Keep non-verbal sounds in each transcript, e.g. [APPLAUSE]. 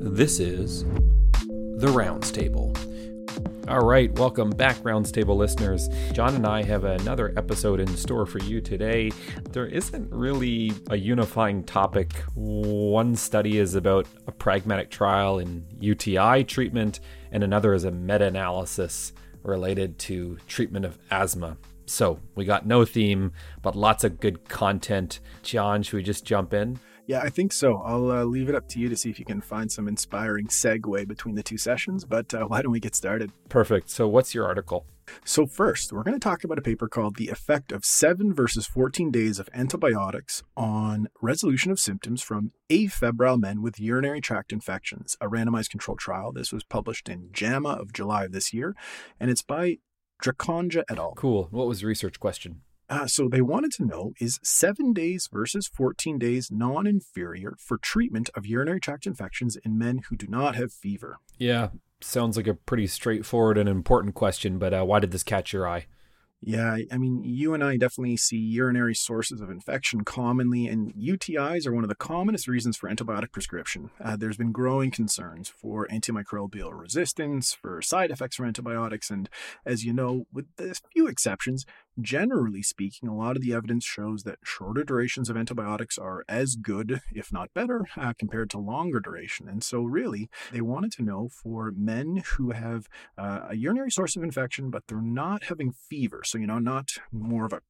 This is The Rounds Table. All right, welcome back, Rounds Table listeners. John and I have another episode in store for you today. There isn't really a unifying topic. One study is about a pragmatic trial in UTI treatment, and another is a meta analysis related to treatment of asthma. So we got no theme, but lots of good content. John, should we just jump in? Yeah, I think so. I'll uh, leave it up to you to see if you can find some inspiring segue between the two sessions, but uh, why don't we get started? Perfect. So, what's your article? So, first, we're going to talk about a paper called The Effect of 7 versus 14 Days of Antibiotics on Resolution of Symptoms from Afebrile Men with Urinary Tract Infections, a randomized controlled trial. This was published in JAMA of July of this year, and it's by Drekonja et al. Cool. What was the research question? Uh, so they wanted to know is seven days versus 14 days non inferior for treatment of urinary tract infections in men who do not have fever? Yeah, sounds like a pretty straightforward and important question, but uh, why did this catch your eye? Yeah, I mean, you and I definitely see urinary sources of infection commonly, and UTIs are one of the commonest reasons for antibiotic prescription. Uh, there's been growing concerns for antimicrobial resistance, for side effects from antibiotics, and as you know, with a few exceptions, generally speaking, a lot of the evidence shows that shorter durations of antibiotics are as good, if not better, uh, compared to longer duration. And so, really, they wanted to know for men who have uh, a urinary source of infection, but they're not having fever so, you know, not more of a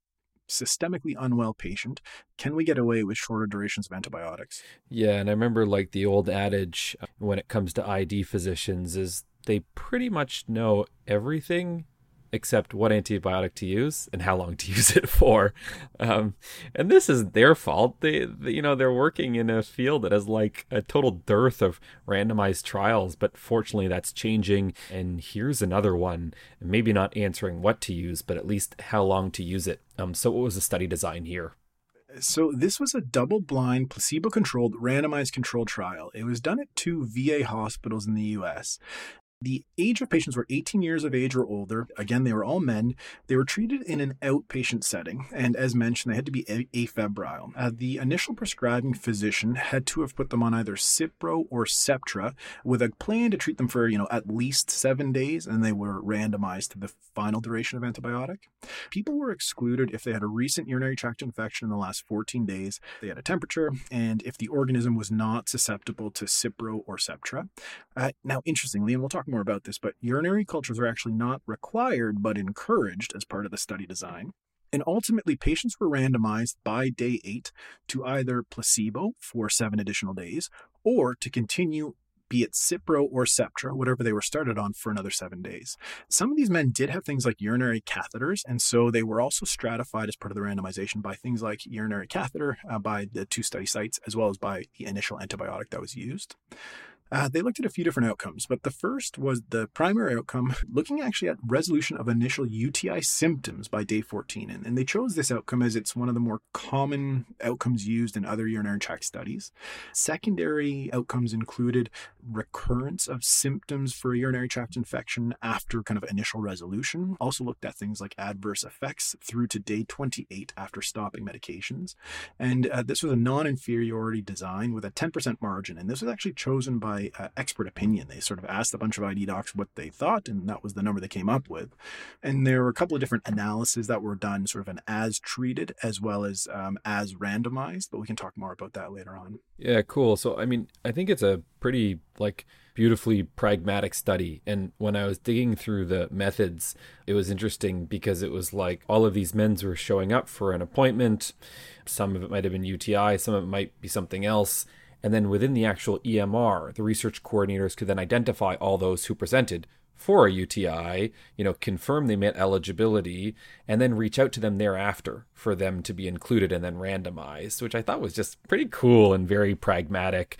systemically unwell patient, can we get away with shorter durations of antibiotics? Yeah, and I remember like the old adage uh, when it comes to ID physicians is they pretty much know everything except what antibiotic to use and how long to [LAUGHS] use it for. Um, and this is their fault. They, they, you know, they're working in a field that has like a total dearth of randomized trials, but fortunately that's changing. And here's another one, maybe not answering what to use, but at least how long to use it. Um, so what was the study design here? So, this was a double blind, placebo controlled, randomized controlled trial. It was done at two VA hospitals in the US. The age of patients were 18 years of age or older. Again, they were all men. They were treated in an outpatient setting, and as mentioned, they had to be afebrile. Uh, the initial prescribing physician had to have put them on either Cipro or Septra, with a plan to treat them for you know at least seven days, and they were randomized to the final duration of antibiotic. People were excluded if they had a recent urinary tract infection in the last 14 days, they had a temperature, and if the organism was not susceptible to Cipro or Septra. Uh, now, interestingly, and we'll talk more about this, but urinary cultures are actually not required but encouraged as part of the study design. And ultimately, patients were randomized by day eight to either placebo for seven additional days or to continue be it Cipro or Septra, whatever they were started on, for another seven days. Some of these men did have things like urinary catheters, and so they were also stratified as part of the randomization by things like urinary catheter uh, by the two study sites, as well as by the initial antibiotic that was used. Uh, they looked at a few different outcomes, but the first was the primary outcome, [LAUGHS] looking actually at resolution of initial UTI symptoms by day 14. And, and they chose this outcome as it's one of the more common outcomes used in other urinary tract studies. Secondary outcomes included recurrence of symptoms for a urinary tract infection after kind of initial resolution. Also looked at things like adverse effects through to day 28 after stopping medications. And uh, this was a non inferiority design with a 10% margin. And this was actually chosen by uh, expert opinion. They sort of asked a bunch of ID docs what they thought, and that was the number they came up with. And there were a couple of different analyses that were done, sort of an as treated as well as um, as randomized, but we can talk more about that later on. Yeah, cool. So, I mean, I think it's a pretty like beautifully pragmatic study. And when I was digging through the methods, it was interesting because it was like all of these men's were showing up for an appointment. Some of it might have been UTI, some of it might be something else. And then within the actual EMR, the research coordinators could then identify all those who presented for a UTI, you know, confirm they met eligibility, and then reach out to them thereafter for them to be included and then randomized, which I thought was just pretty cool and very pragmatic.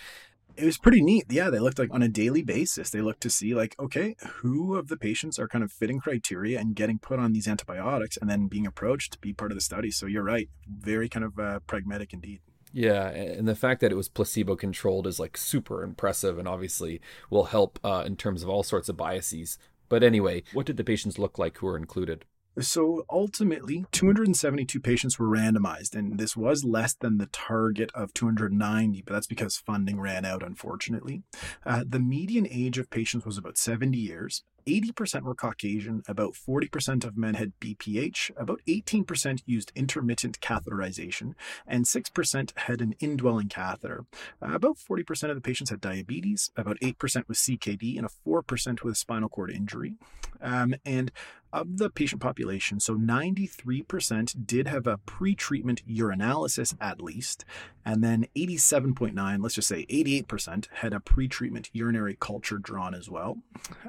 It was pretty neat. Yeah, they looked like on a daily basis. They looked to see like, okay, who of the patients are kind of fitting criteria and getting put on these antibiotics and then being approached to be part of the study. So you're right, very kind of uh, pragmatic indeed. Yeah, and the fact that it was placebo controlled is like super impressive and obviously will help uh, in terms of all sorts of biases. But anyway, what did the patients look like who were included? So ultimately, 272 patients were randomized, and this was less than the target of 290, but that's because funding ran out, unfortunately. Uh, the median age of patients was about 70 years. 80% were Caucasian, about 40% of men had BPH, about 18% used intermittent catheterization, and 6% had an indwelling catheter. About 40% of the patients had diabetes, about 8% with CKD, and a 4% with spinal cord injury. Um, and of the patient population, so 93% did have a pre-treatment urinalysis at least, and then 87.9, let's just say 88%, had a pre-treatment urinary culture drawn as well.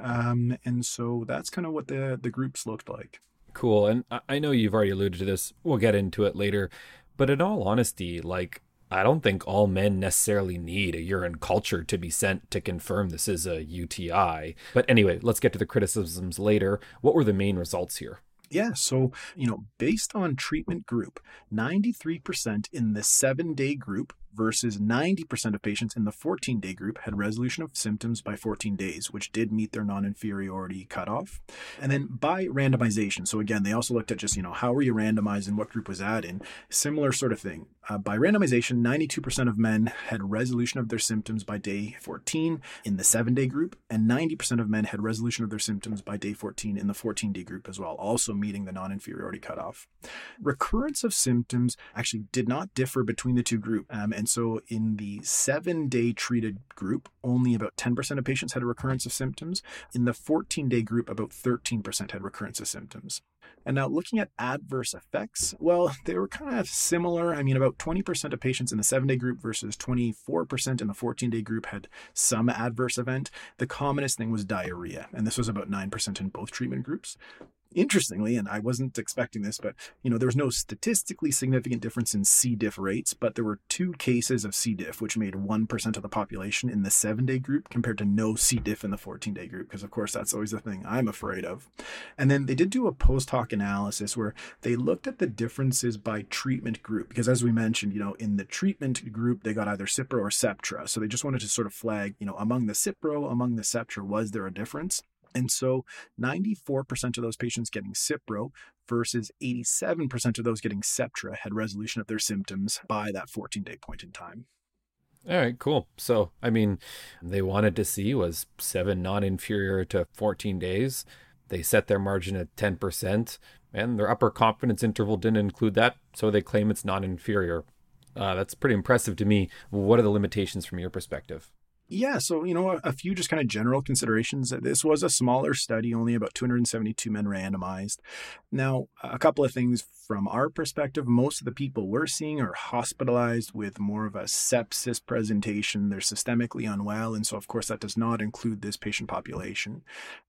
Um, and so that's kind of what the the groups looked like. Cool. And I know you've already alluded to this. We'll get into it later. But in all honesty, like I don't think all men necessarily need a urine culture to be sent to confirm this is a UTI. But anyway, let's get to the criticisms later. What were the main results here? Yeah, so, you know, based on treatment group, 93% in the seven day group versus 90% of patients in the 14 day group had resolution of symptoms by 14 days, which did meet their non inferiority cutoff. And then by randomization, so again, they also looked at just, you know, how were you randomized and what group was that in? Similar sort of thing. Uh, by randomization, 92% of men had resolution of their symptoms by day 14 in the seven day group, and 90% of men had resolution of their symptoms by day 14 in the 14 day group as well, also meeting the non inferiority cutoff. Recurrence of symptoms actually did not differ between the two groups. Um, and so in the seven day treated group, only about 10% of patients had a recurrence of symptoms. In the 14 day group, about 13% had recurrence of symptoms. And now looking at adverse effects, well, [LAUGHS] they were kind of similar. I mean, about 20% of patients in the seven day group versus 24% in the 14 day group had some adverse event. The commonest thing was diarrhea, and this was about 9% in both treatment groups interestingly, and I wasn't expecting this, but you know, there was no statistically significant difference in C. diff rates, but there were two cases of C. diff, which made 1% of the population in the seven day group compared to no C. diff in the 14 day group, because of course that's always the thing I'm afraid of. And then they did do a post hoc analysis where they looked at the differences by treatment group, because as we mentioned, you know, in the treatment group, they got either Cipro or Septra. So they just wanted to sort of flag, you know, among the Cipro, among the Septra, was there a difference? And so 94% of those patients getting Cipro versus 87% of those getting Septra had resolution of their symptoms by that 14 day point in time. All right, cool. So, I mean, they wanted to see was seven non inferior to 14 days. They set their margin at 10%, and their upper confidence interval didn't include that, so they claim it's non inferior. Uh, that's pretty impressive to me. What are the limitations from your perspective? Yeah, so you know, a, a few just kind of general considerations. This was a smaller study, only about 272 men randomized. Now, a couple of things from our perspective. Most of the people we're seeing are hospitalized with more of a sepsis presentation. They're systemically unwell, and so of course that does not include this patient population.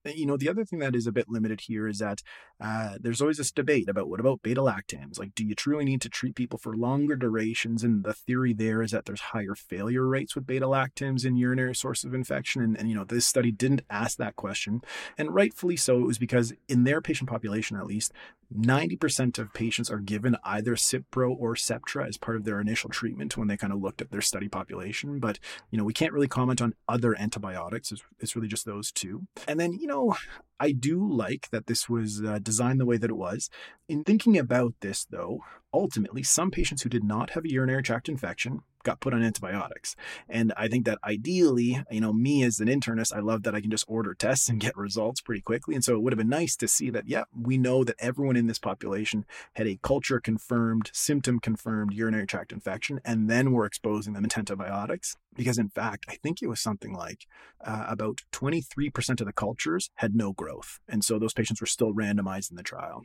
You know, the other thing that is a bit limited here is that uh, there's always this debate about what about beta lactams? Like, do you truly need to treat people for longer durations? And the theory there is that there's higher failure rates with beta lactams in your urinary source of infection. And, and, you know, this study didn't ask that question. And rightfully so. It was because in their patient population, at least, 90% of patients are given either Cipro or Septra as part of their initial treatment when they kind of looked at their study population. But, you know, we can't really comment on other antibiotics. It's, it's really just those two. And then, you know, I do like that this was uh, designed the way that it was. In thinking about this, though, ultimately, some patients who did not have a urinary tract infection got put on antibiotics. And I think that ideally, you know, me as an internist, I love that I can just order tests and get results pretty quickly. And so it would have been nice to see that, yeah, we know that everyone in this population had a culture confirmed, symptom confirmed urinary tract infection, and then we're exposing them to antibiotics. Because in fact, I think it was something like uh, about 23% of the cultures had no growth. And so those patients were still randomized in the trial.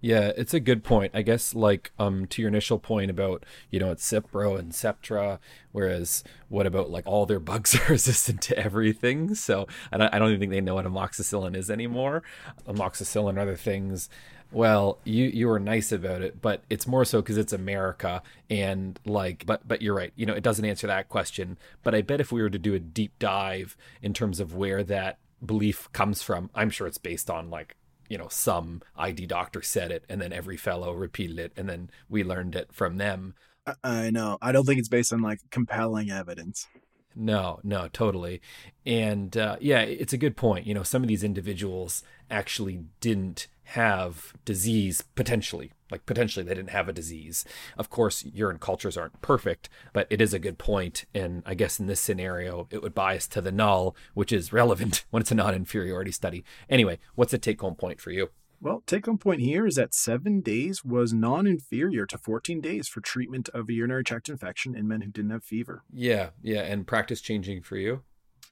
Yeah, it's a good point. I guess like um to your initial point about, you know, it's Cipro and Septra, whereas what about like all their bugs [LAUGHS] are resistant to everything? So I don't, I don't even think they know what amoxicillin is anymore. Amoxicillin other things. Well, you you were nice about it, but it's more so because it's America and like but but you're right. You know, it doesn't answer that question. But I bet if we were to do a deep dive in terms of where that belief comes from, I'm sure it's based on like you know some ID doctor said it, and then every fellow repeated it, and then we learned it from them. I know. I don't think it's based on like compelling evidence. No, no, totally. And uh, yeah, it's a good point. You know, some of these individuals actually didn't have disease potentially. Like potentially they didn't have a disease. Of course, urine cultures aren't perfect, but it is a good point. And I guess in this scenario, it would bias to the null, which is relevant [LAUGHS] when it's a non inferiority study. Anyway, what's the take home point for you? Well, take home point here is that seven days was non inferior to 14 days for treatment of a urinary tract infection in men who didn't have fever. Yeah, yeah. And practice changing for you?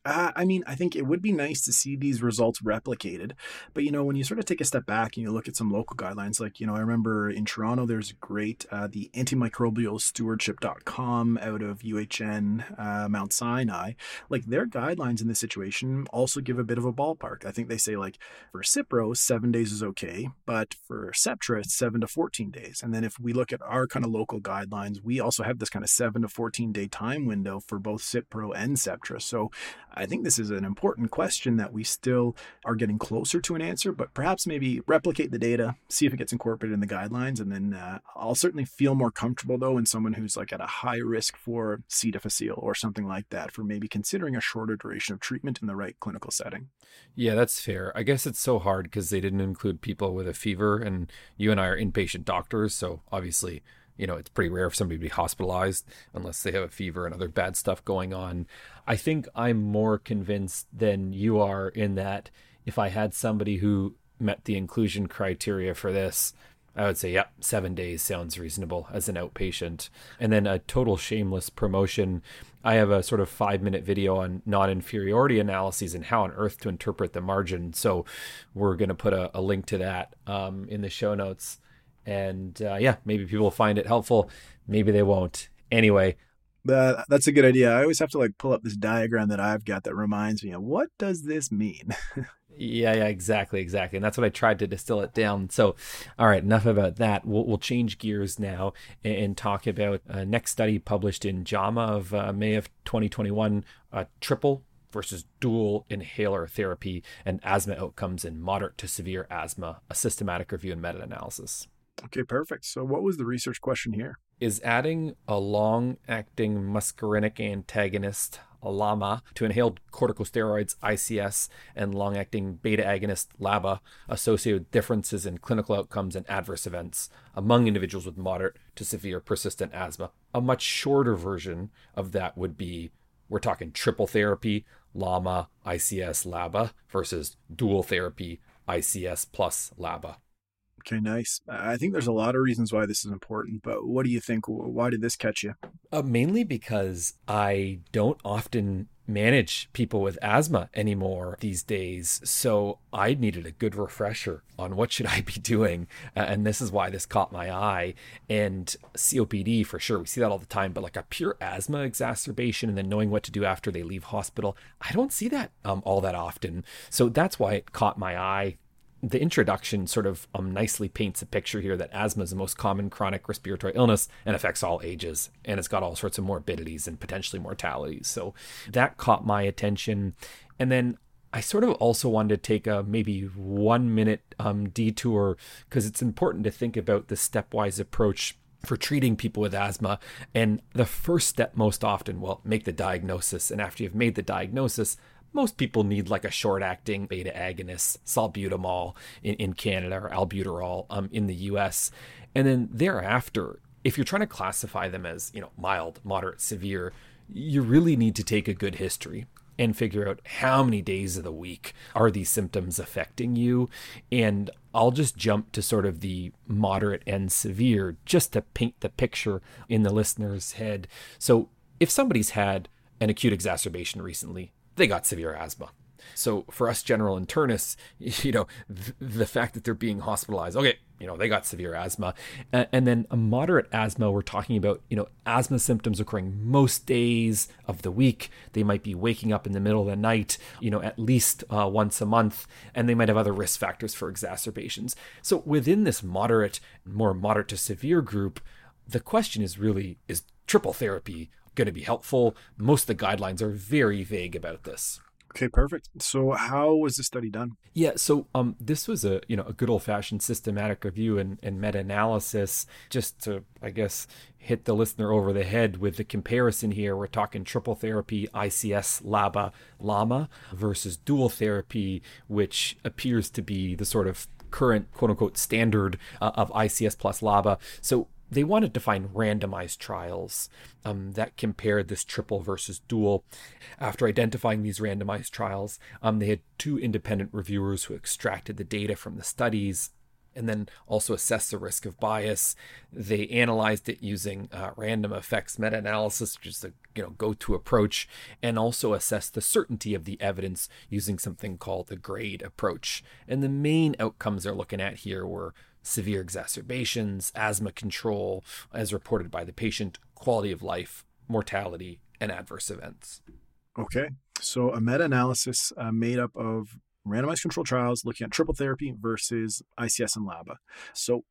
Uh, I mean, I think it would be nice to see these results replicated. But, you know, when you sort of take a step back and you look at some local guidelines, like, you know, I remember in Toronto, there's great, uh, the antimicrobial stewardship.com out of UHN uh, Mount Sinai. Like, their guidelines in this situation also give a bit of a ballpark. I think they say, like, for Cipro, seven days is okay, but for Septra, it's seven to 14 days. And then if we look at our kind of local guidelines, we also have this kind of seven to 14 day time window for both Cipro and Septra. So, I think this is an important question that we still are getting closer to an answer, but perhaps maybe replicate the data, see if it gets incorporated in the guidelines. And then uh, I'll certainly feel more comfortable, though, in someone who's like at a high risk for C. difficile or something like that, for maybe considering a shorter duration of treatment in the right clinical setting. Yeah, that's fair. I guess it's so hard because they didn't include people with a fever, and you and I are inpatient doctors. So obviously, you know, it's pretty rare for somebody to be hospitalized unless they have a fever and other bad stuff going on. I think I'm more convinced than you are in that if I had somebody who met the inclusion criteria for this, I would say, yep, seven days sounds reasonable as an outpatient. And then a total shameless promotion. I have a sort of five minute video on non inferiority analyses and how on earth to interpret the margin. So we're going to put a, a, link to that um, in the show notes. And uh, yeah, maybe people will find it helpful. Maybe they won't. Anyway, that that's a good idea. I always have to like pull up this diagram that I've got that reminds me of what does this mean? [LAUGHS] yeah, yeah, exactly, exactly. And that's what I tried to distill it down. So, all right, enough about that. We'll, we'll change gears now and, and talk about a next study published in JAMA of uh, May of 2021, uh, triple versus dual inhaler therapy and asthma outcomes in moderate to severe asthma, a systematic review and meta-analysis. Okay, perfect. So, what was the research question here? Is adding a long acting muscarinic antagonist, LAMA, to inhaled corticosteroids, ICS, and long acting beta agonist, LABA, associated with differences in clinical outcomes and adverse events among individuals with moderate to severe persistent asthma? A much shorter version of that would be we're talking triple therapy, LAMA, ICS, LABA, versus dual therapy, ICS plus LABA. Okay, nice. I think there's a lot of reasons why this is important, but what do you think? Why did this catch you? Uh, mainly because I don't often manage people with asthma anymore these days so i needed a good refresher on what should [LAUGHS] i be doing uh, and this is why this caught my eye and copd for sure we see that all the time but like a pure asthma exacerbation and then knowing what to do after they leave hospital i don't see that um, all that often so that's why it caught my eye the introduction sort of um, nicely paints a picture here that asthma is the most common chronic respiratory illness and affects all ages. And it's got all sorts of morbidities and potentially mortalities. So that caught my attention. And then I sort of also wanted to take a maybe one minute um, detour because it's important to think about the stepwise approach for treating people with asthma. And the first step, most often, will make the diagnosis. And after you've made the diagnosis, most people need like a short acting beta agonist, salbutamol in, in Canada or albuterol um, in the US. And then thereafter, if you're trying to classify them as, you know, mild, moderate, severe, you really need to take a good history and figure out how many days of the week are these symptoms affecting you. And I'll just jump to sort of the moderate and severe just to paint the picture in the listener's head. So if somebody's had an acute exacerbation recently, they got severe asthma. So for us general internists, [LAUGHS] you know, th- the fact that they're being hospitalized, okay, you know, they got severe asthma. And then a moderate asthma, we're talking about, you know, asthma symptoms occurring most days of the week. They might be waking up in the middle of the night, you know, at least uh, once a month, and they might have other risk factors for exacerbations. So within this moderate, more moderate to severe group, the question is really is triple therapy going to be helpful. Most of the guidelines are very vague about this. Okay, perfect. So how was the study done? Yeah, so um, this was a you know a good old fashioned systematic review and, and meta analysis. Just to I guess hit the listener over the head with the comparison here. We're talking triple therapy, ICS, LABA, LAMA versus dual therapy, which appears to be the sort of current quote unquote standard uh, of ICS plus LABA. So they wanted to find randomized trials um, that compared this triple versus dual. After identifying these randomized trials, um, they had two independent reviewers who extracted the data from the studies and then also assessed the risk of bias. They analyzed it using uh, random effects meta-analysis, which is the you know go-to approach, and also assessed the certainty of the evidence using something called the grade approach. And the main outcomes they're looking at here were severe exacerbations, asthma control, as reported by the patient, quality of life, mortality, and adverse events. Okay. So a meta analysis uh, made up of randomized controlled trials looking at triple therapy versus ICS and LABA. So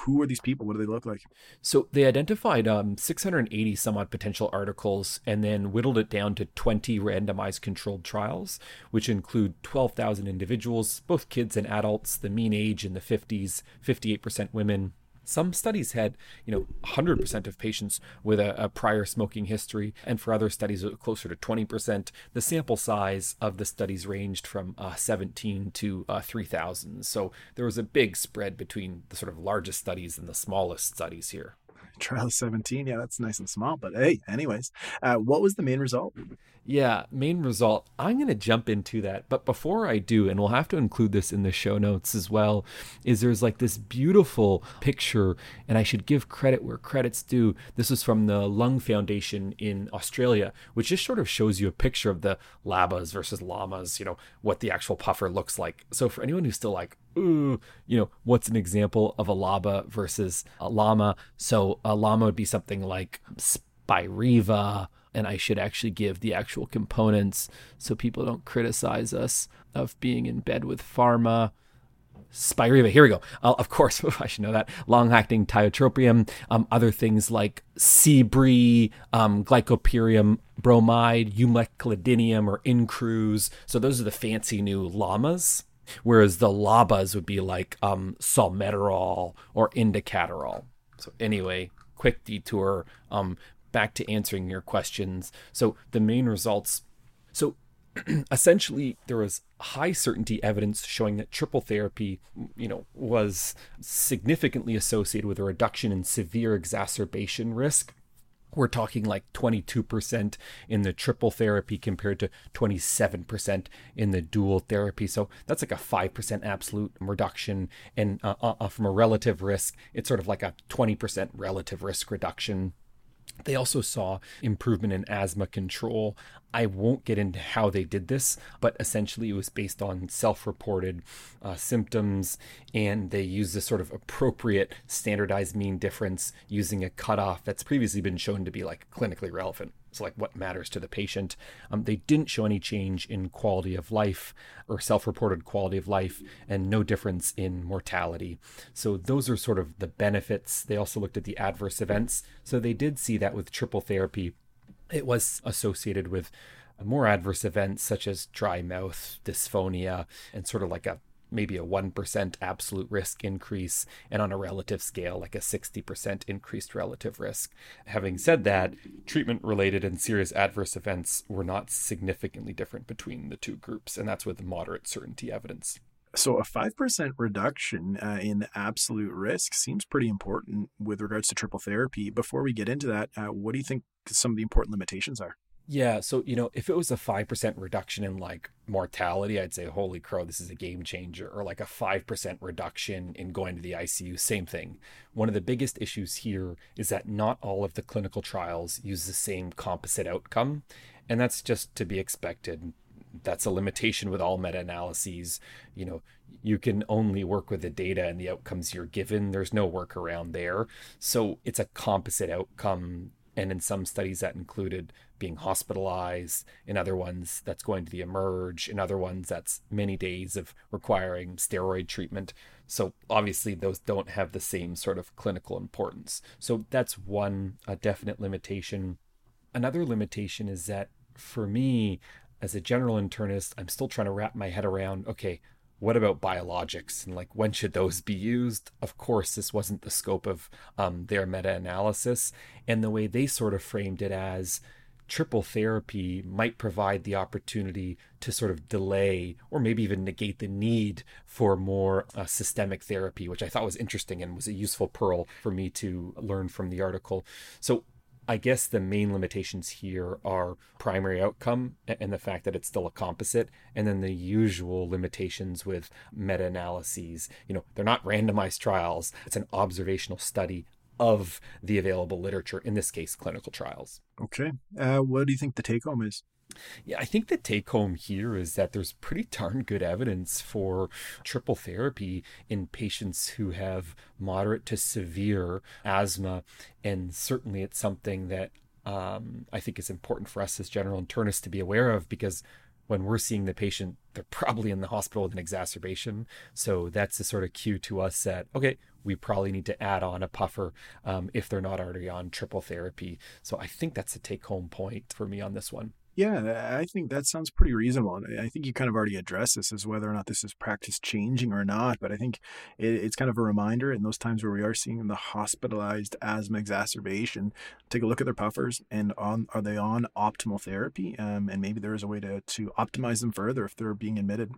who are these people? What do they look like? So they identified um, 680 some odd potential articles and then whittled it down to 20 randomized controlled trials, which include 12,000 individuals, both kids and adults, the mean age in the 50s, 58% women, some studies had, you know, 100% of patients with a, a, prior smoking history, and for other studies, closer to 20%. The sample size of the studies ranged from uh, 17 to uh, 3,000. So there was a big spread between the sort of largest studies and the smallest studies here. Trial 17, yeah, that's nice and small. But hey, anyways, uh, what was the main result? Yeah, main result. I'm going to jump into that. But before I do, and we'll have to include this in the show notes as well, is there's like this beautiful picture, and I should give credit where credit's due. This is from the Lung Foundation in Australia, which just sort of shows you a picture of the LABAs versus LAMAs, you know, what the actual puffer looks like. So for anyone who's still like, ooh, you know, what's an example of a LABA versus a LAMA? So a LAMA would be something like Spiriva and I should actually give the actual components so people don't criticize us of being in bed with pharma. Spiriva, here we go. Uh, of course, [LAUGHS] I should know that. Long acting tiotropium, um, other things like Seebri, um, glycopyrium bromide, umeclidinium, or Incruse. So those are the fancy new LAMAs. Whereas the LABAs would be like um, salmeterol or indacaterol. So anyway, quick detour. Um, back to answering your questions. So the main results. So [CLEARS THROAT] essentially there was high certainty evidence showing that triple therapy you know was significantly associated with a reduction in severe exacerbation risk we're talking like 22% in the triple therapy compared to 27% in the dual therapy. So that's like a 5% absolute reduction. And uh, uh, from a relative risk, it's sort of like a 20% relative risk reduction they also saw improvement in asthma control. I won't get into how they did this, but essentially it was based on self reported uh, symptoms, and they used a sort of appropriate standardized mean difference using a cutoff that's previously been shown to be like clinically relevant. So, like what matters to the patient. Um, they didn't show any change in quality of life or self reported quality of life, and no difference in mortality. So, those are sort of the benefits. They also looked at the adverse events. So, they did see that with triple therapy, it was associated with more adverse events such as dry mouth, dysphonia, and sort of like a maybe a 1% absolute risk increase, and on a relative scale, like a 60% increased relative risk. Having said that, treatment related and serious adverse events were not significantly different between the two groups, and that's with moderate certainty evidence. So, a 5% reduction uh, in absolute risk seems pretty important with regards to triple therapy. Before we get into that, uh, what do you think some of the important limitations are? Yeah, so you know, if it was a five percent reduction in like mortality, I'd say, "Holy crow, this is a game changer." Or like a five percent reduction in going to the ICU, same thing. One of the biggest issues here is that not all of the clinical trials use the same composite outcome, and that's just to be expected. That's a limitation with all meta-analyses. You know, you can only work with the data and the outcomes you're given. There's no workaround there. So it's a composite outcome and in some studies that included being hospitalized in other ones that's going to the emerge in other ones that's many days of requiring steroid treatment. So obviously those don't have the same sort of clinical importance. So that's one a definite limitation. Another limitation is that for me as a general internist i'm still trying to wrap my head around okay what about biologics? And like when should those be used? Of course this wasn't the scope of um, their meta-analysis. And the way they sort of framed it as triple therapy might provide the opportunity to sort of delay or maybe even negate the need for more uh, systemic therapy, which I thought was interesting and was a useful pearl for me to learn from the article. So, I guess the main limitations here are primary outcome and the fact that it's still a composite, and then the usual limitations with meta analyses. You know, they're not randomized trials, it's an observational study of the available literature, in this case, clinical trials. Okay. Uh, what do you think the take home is? Yeah, I think the take home here is that there's pretty darn good evidence for triple therapy in patients who have moderate to severe asthma. And certainly it's something that um, I think is important for us as general internists to be aware of because when we're seeing the patient, they're [LAUGHS] probably in the hospital with an exacerbation. So that's a sort of cue to us that, okay, we probably need to add on a puffer um, if they're not already on triple therapy. So I think that's a take home point for me on this one. Yeah, I think that sounds pretty reasonable. I think you kind of already addressed this as whether or not this is practice changing or not. But I think it's kind of a reminder in those times where we are seeing the hospitalized asthma exacerbation, take a look at their puffers and on are they on optimal therapy? Um, and maybe there is a way to to optimize them further if they're being admitted.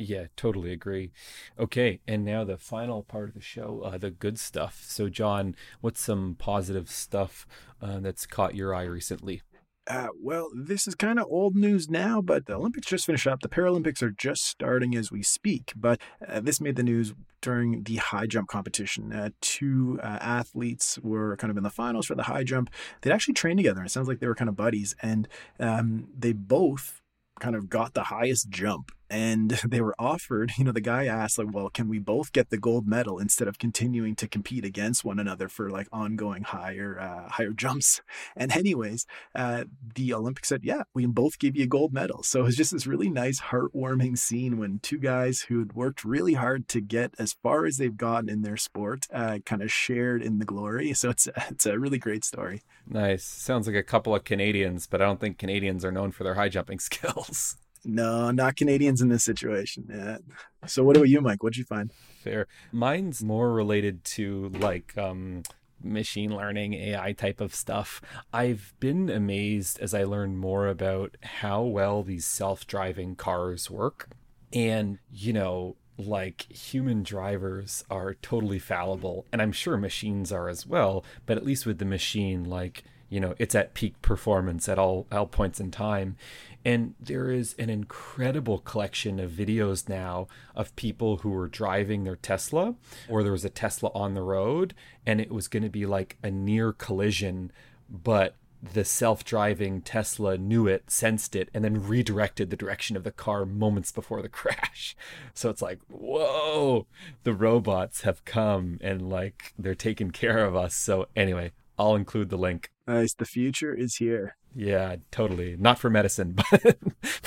Yeah, totally agree. Okay, and now the final part of the show, uh, the good stuff. So, John, what's some positive stuff uh, that's caught your eye recently? Uh, well, this is kind of old news now, but the Olympics just finished up. The Paralympics are just starting as we speak. But uh, this made the news during the high jump competition. Uh, two uh, athletes were kind of in the finals for the high jump. They'd actually trained together. It sounds like they were kind of buddies, and um, they both kind of got the highest jump and [LAUGHS] they were offered you know the guy asked like well can we both get the gold medal instead of continuing to compete against one another for like ongoing higher uh, higher [LAUGHS] jumps? And anyways uh, the olympics said yeah we can both give you a gold medal. So it was just this really nice heartwarming scene when two guys who had worked really hard to get as far as they've gotten in their sport uh, kind of shared in the glory. So it's [LAUGHS] it's a really great story. Nice. Sounds like a couple of canadians but i don't think canadians are known for their high jumping skills no, not Canadians in this situation. Yeah. So what about you, Mike? What'd you find? Fair. Mine's more related to like um machine learning AI type of stuff. I've been amazed as I learn more about how well these self-driving cars work. And, you know, like human drivers are totally fallible and I'm sure machines are as well, but at least with the machine like you know it's at peak performance at all all points in time and there is an incredible collection of videos now of people who were driving their Tesla, or there was a Tesla on the road, and it was going to be like a near collision, but the self driving Tesla knew it, sensed it, and then redirected the direction of the car moments before the [LAUGHS] crash. So it's like, whoa, the robots have come and like they're taking care of us. So, anyway, I'll include the link. Nice. The future is here. Yeah, totally. Not for medicine, [LAUGHS] but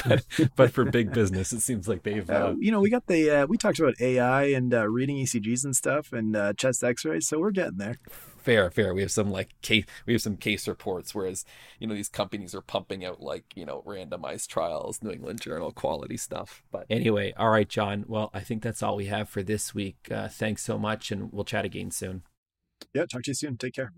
but, but for big business. It seems like they've. Uh, uh, you know, we got the uh, we talked about AI and uh, reading ECGs and stuff and uh, chest X-rays, so we're getting there. Fair, fair. We have some like case. We have some case reports, whereas you know these companies are pumping out like you know randomized trials, New England Journal quality stuff. But anyway, all right, John. Well, I think that's all we have for this week. Uh, thanks so much, and we'll chat again soon. Yeah, talk to you soon. Take care.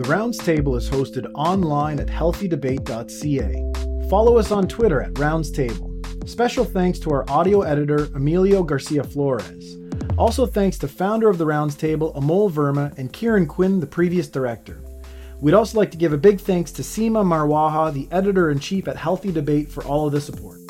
The Rounds Table is hosted online at healthydebate.ca. Follow us on Twitter at Rounds Table. Special thanks to our audio editor, Emilio Garcia Flores. Also, thanks to founder of the Rounds Table, Amol Verma, and Kieran Quinn, the previous director. We'd also like to give a big thanks to Seema Marwaha, the editor in chief at Healthy Debate, for all of the support.